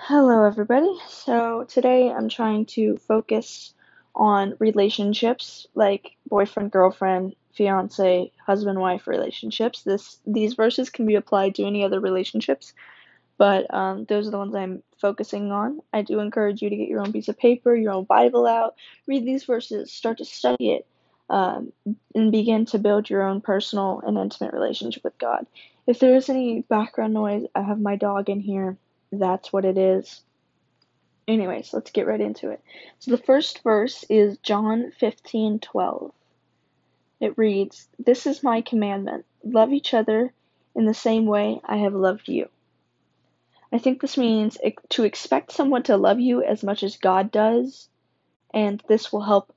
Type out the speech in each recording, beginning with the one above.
Hello, everybody. So today I'm trying to focus on relationships like boyfriend, girlfriend, fiance, husband, wife relationships. This these verses can be applied to any other relationships, but um, those are the ones I'm focusing on. I do encourage you to get your own piece of paper, your own Bible out, read these verses, start to study it, um, and begin to build your own personal and intimate relationship with God. If there is any background noise, I have my dog in here that's what it is. Anyways, let's get right into it. So the first verse is John 15:12. It reads, "This is my commandment: love each other in the same way I have loved you." I think this means to expect someone to love you as much as God does, and this will help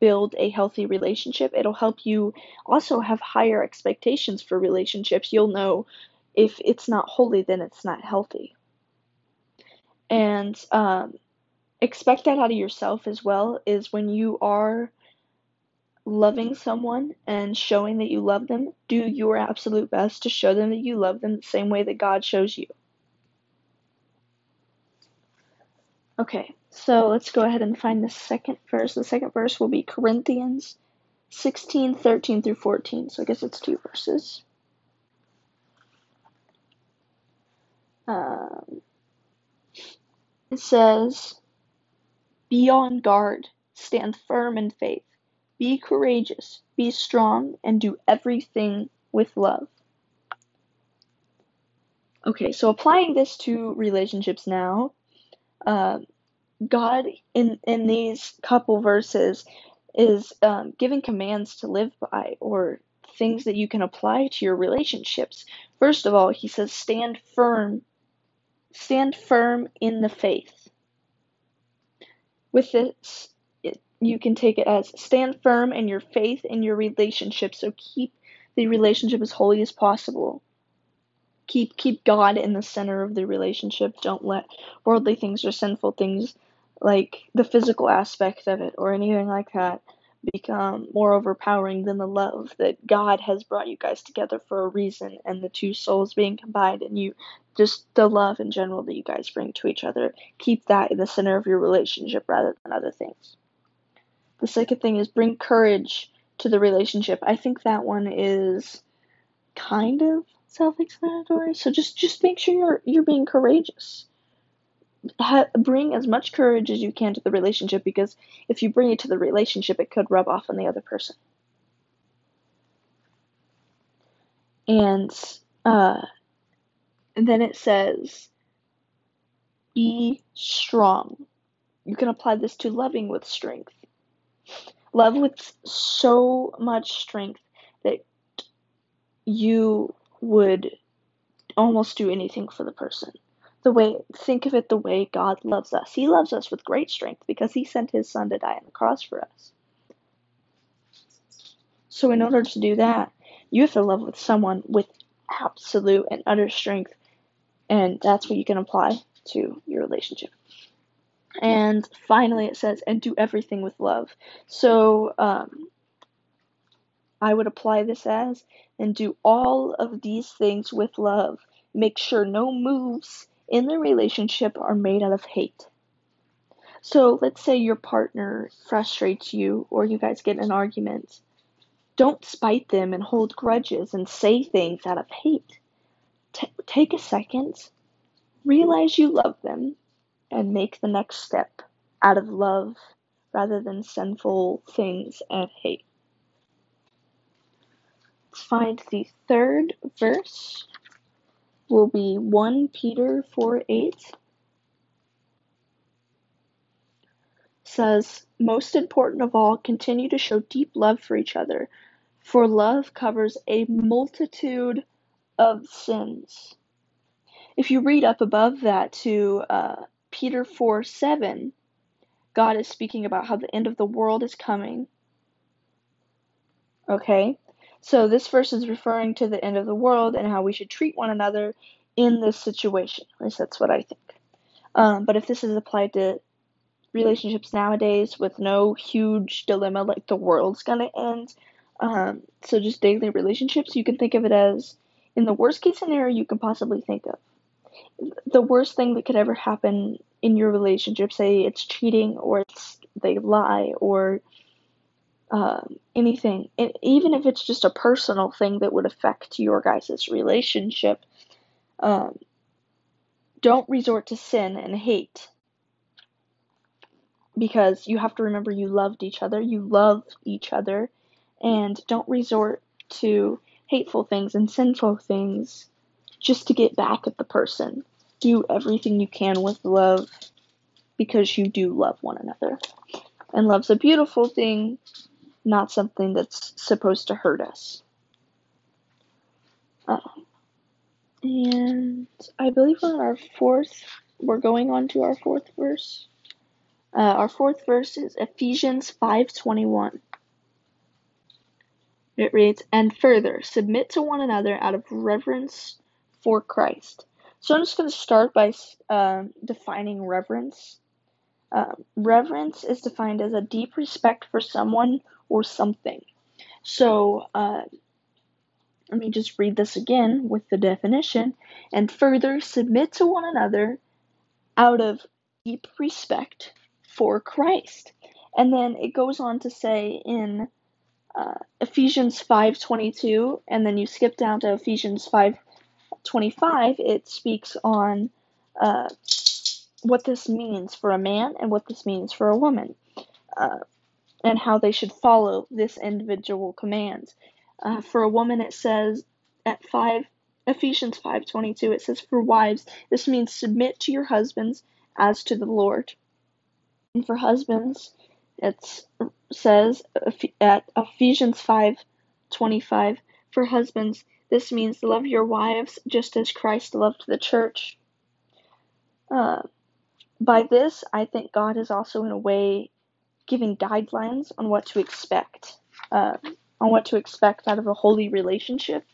build a healthy relationship. It'll help you also have higher expectations for relationships. You'll know if it's not holy, then it's not healthy and um, expect that out of yourself as well is when you are loving someone and showing that you love them do your absolute best to show them that you love them the same way that god shows you. Okay so let's go ahead and find the second verse. The second verse will be corinthians 16 13 through 14 so i guess it's two verses. Um, it says, Be on guard, stand firm in faith, be courageous, be strong, and do everything with love. Okay, so applying this to relationships now, uh, God in in these couple verses is um, giving commands to live by or things that you can apply to your relationships. First of all, He says, "Stand firm Stand firm in the faith. With this, it, you can take it as stand firm in your faith in your relationship. So keep the relationship as holy as possible. Keep keep God in the center of the relationship. Don't let worldly things or sinful things like the physical aspect of it or anything like that become more overpowering than the love that God has brought you guys together for a reason and the two souls being combined and you just the love in general that you guys bring to each other. Keep that in the center of your relationship rather than other things. The second thing is bring courage to the relationship. I think that one is kind of self-explanatory. So just just make sure you're you're being courageous ha- bring as much courage as you can to the relationship because if you bring it to the relationship, it could rub off on the other person. And uh, and then it says, be strong. You can apply this to loving with strength. Love with so much strength that you would almost do anything for the person the way think of it the way God loves us. He loves us with great strength because he sent his son to die on the cross for us. So in order to do that, you have to love with someone with absolute and utter strength and that's what you can apply to your relationship. And finally it says and do everything with love. So um I would apply this as and do all of these things with love. Make sure no moves in the relationship are made out of hate. So let's say your partner frustrates you or you guys get an argument. Don't spite them and hold grudges and say things out of hate. T- take a second, realize you love them, and make the next step out of love rather than sinful things and hate. Let's find the third verse will be 1 Peter 4 8. Says, most important of all, continue to show deep love for each other, for love covers a multitude of sins. If you read up above that to uh, Peter 4 7, God is speaking about how the end of the world is coming. Okay? So this verse is referring to the end of the world and how we should treat one another in this situation. At least that's what I think. Um, but if this is applied to relationships nowadays with no huge dilemma like the world's gonna end, um, so just daily relationships, you can think of it as in the worst case scenario you can possibly think of. the worst thing that could ever happen in your relationship, say it's cheating or it's they lie or um, anything, even if it's just a personal thing that would affect your guys' relationship, um, don't resort to sin and hate because you have to remember you loved each other, you love each other, and don't resort to hateful things and sinful things just to get back at the person. Do everything you can with love because you do love one another. And love's a beautiful thing, not something that's supposed to hurt us. Uh, and I believe we're on our fourth, we're going on to our fourth verse. Uh, our fourth verse is Ephesians 5:21. It reads, "And further, submit to one another out of reverence for Christ." So I'm just going to start by uh, defining reverence. Uh, reverence is defined as a deep respect for someone or something. So uh, let me just read this again with the definition. And further, submit to one another out of deep respect for Christ. And then it goes on to say in uh, Ephesians 5:22 and then you skip down to Ephesians 5:25 it speaks on uh, what this means for a man and what this means for a woman uh, and how they should follow this individual command. Uh, for a woman it says at 5 Ephesians 5:22 it says for wives this means submit to your husbands as to the Lord. And for husbands, it says at Ephesians 5:25, for husbands, this means love your wives just as Christ loved the church. Uh, by this, I think God is also in a way giving guidelines on what to expect, uh, on what to expect out of a holy relationship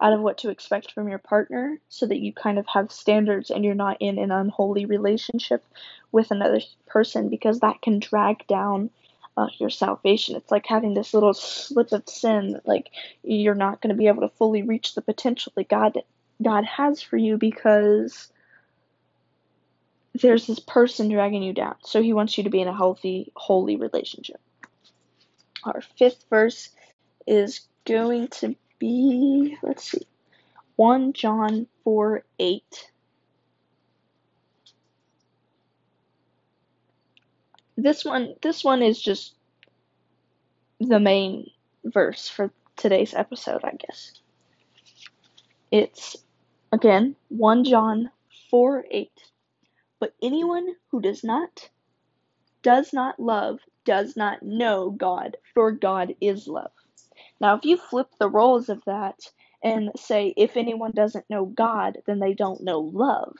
out of what to expect from your partner so that you kind of have standards and you're not in an unholy relationship with another person because that can drag down uh, your salvation. It's like having this little slip of sin, like you're not going to be able to fully reach the potential that God God has for you because there's this person dragging you down. So he wants you to be in a healthy, holy relationship. Our fifth verse is going to be, let's see, 1 John 4 8. This one, this one is just the main verse for today's episode, I guess. It's again 1 John 4 8. But anyone who does not does not love does not know God, for God is love. Now, if you flip the roles of that and say, if anyone doesn't know God, then they don't know love.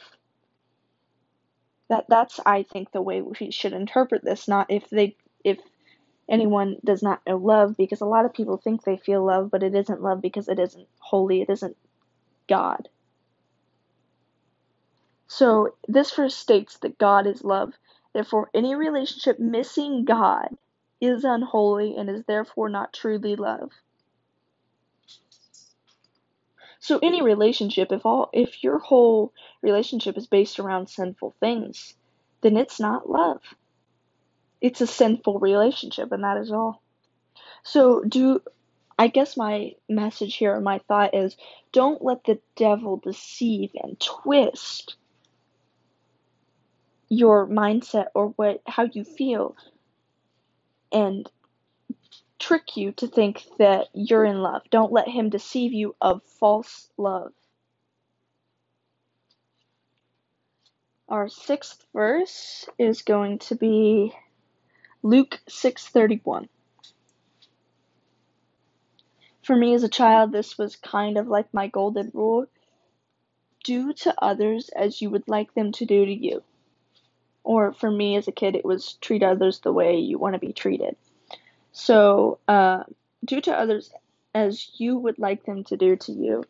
That that's I think the way we should interpret this. Not if they if anyone does not know love, because a lot of people think they feel love, but it isn't love because it isn't holy. It isn't God. So this verse states that God is love. Therefore, any relationship missing God is unholy and is therefore not truly love. So any relationship, if all if your whole relationship is based around sinful things, then it's not love. It's a sinful relationship and that is all. So do I guess my message here, my thought is don't let the devil deceive and twist your mindset or what how you feel and trick you to think that you're in love. Don't let him deceive you of false love. Our sixth verse is going to be Luke 6:31. For me as a child, this was kind of like my golden rule. Do to others as you would like them to do to you. Or for me as a kid, it was treat others the way you want to be treated. So, uh, do to others as you would like them to do to you.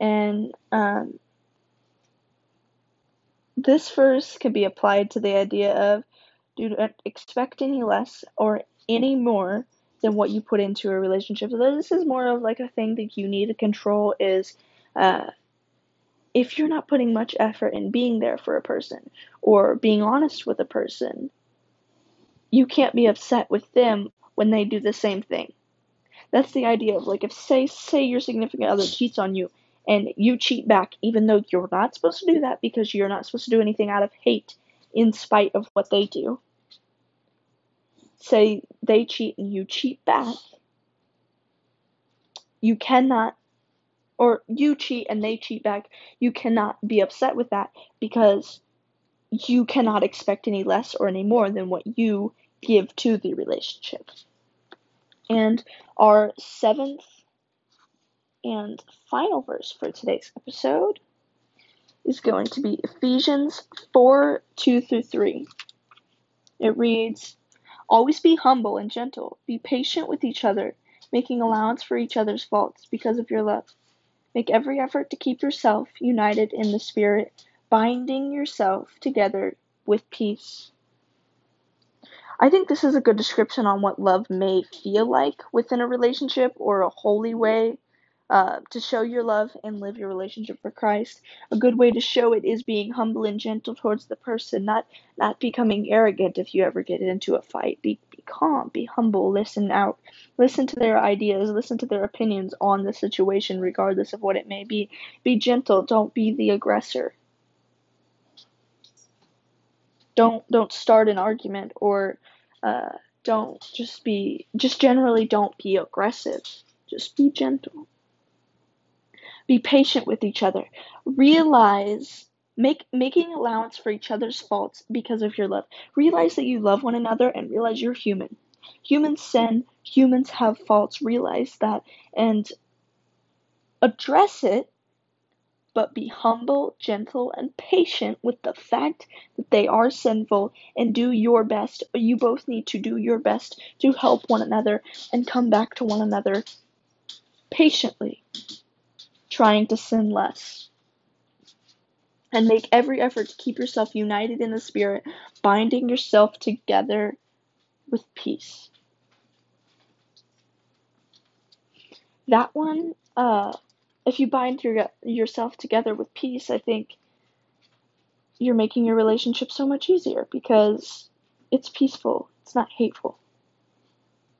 And um, this verse can be applied to the idea of do not expect any less or any more than what you put into a relationship. So this is more of like a thing that you need to control is uh, if you're not putting much effort in being there for a person or being honest with a person, you can't be upset with them when they do the same thing. That's the idea of like if say say your significant other cheats on you and you cheat back even though you're not supposed to do that because you're not supposed to do anything out of hate in spite of what they do. Say they cheat and you cheat back. You cannot or you cheat and they cheat back, you cannot be upset with that because you cannot expect any less or any more than what you give to the relationship. And our seventh and final verse for today's episode is going to be Ephesians 4 2 through 3. It reads, Always be humble and gentle, be patient with each other, making allowance for each other's faults because of your love. Make every effort to keep yourself united in the Spirit, binding yourself together with peace. I think this is a good description on what love may feel like within a relationship or a holy way uh, to show your love and live your relationship for Christ. A good way to show it is being humble and gentle towards the person, not not becoming arrogant if you ever get into a fight. Be, calm, be humble, listen out, listen to their ideas, listen to their opinions on the situation, regardless of what it may be. Be gentle, don't be the aggressor. Don't don't start an argument or uh, don't just be just generally don't be aggressive. Just be gentle. Be patient with each other. Realize make making allowance for each other's faults because of your love. Realize that you love one another and realize you're human. Humans sin, humans have faults. Realize that and address it but be humble, gentle, and patient with the fact that they are sinful and do your best. You both need to do your best to help one another and come back to one another patiently trying to sin less. And make every effort to keep yourself united in the Spirit, binding yourself together with peace. That one, uh, if you bind your, yourself together with peace, I think you're making your relationship so much easier because it's peaceful, it's not hateful.